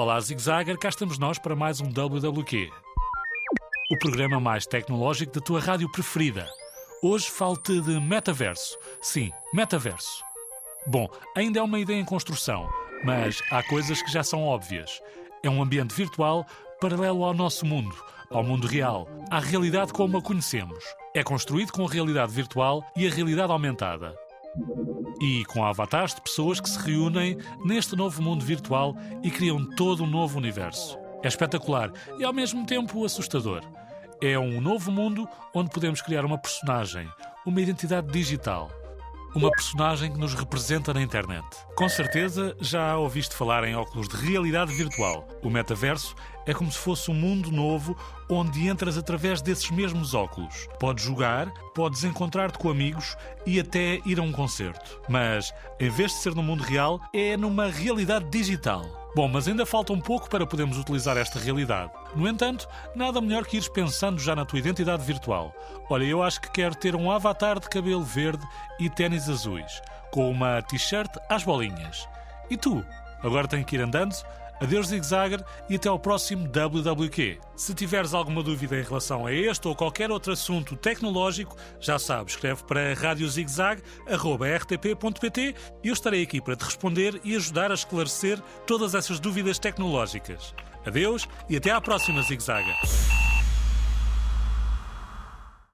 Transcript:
Olá, Zigzagger, cá estamos nós para mais um WWQ. O programa mais tecnológico da tua rádio preferida. Hoje falo-te de metaverso. Sim, metaverso. Bom, ainda é uma ideia em construção, mas há coisas que já são óbvias. É um ambiente virtual paralelo ao nosso mundo, ao mundo real, à realidade como a conhecemos. É construído com a realidade virtual e a realidade aumentada. E com avatares de pessoas que se reúnem neste novo mundo virtual e criam todo um novo universo. É espetacular e ao mesmo tempo assustador. É um novo mundo onde podemos criar uma personagem, uma identidade digital. Uma personagem que nos representa na internet. Com certeza já ouviste falar em óculos de realidade virtual. O metaverso é como se fosse um mundo novo onde entras através desses mesmos óculos. Podes jogar, podes encontrar-te com amigos e até ir a um concerto. Mas, em vez de ser no mundo real, é numa realidade digital. Bom, mas ainda falta um pouco para podermos utilizar esta realidade. No entanto, nada melhor que ires pensando já na tua identidade virtual. Olha, eu acho que quero ter um avatar de cabelo verde e ténis azuis, com uma t-shirt às bolinhas. E tu? Agora tenho que ir andando? Adeus Zigzagger e até ao próximo WWQ. Se tiveres alguma dúvida em relação a este ou qualquer outro assunto tecnológico, já sabes, escreve para radiozigzag.rtp.pt e eu estarei aqui para te responder e ajudar a esclarecer todas essas dúvidas tecnológicas. Adeus e até à próxima Zigzagger.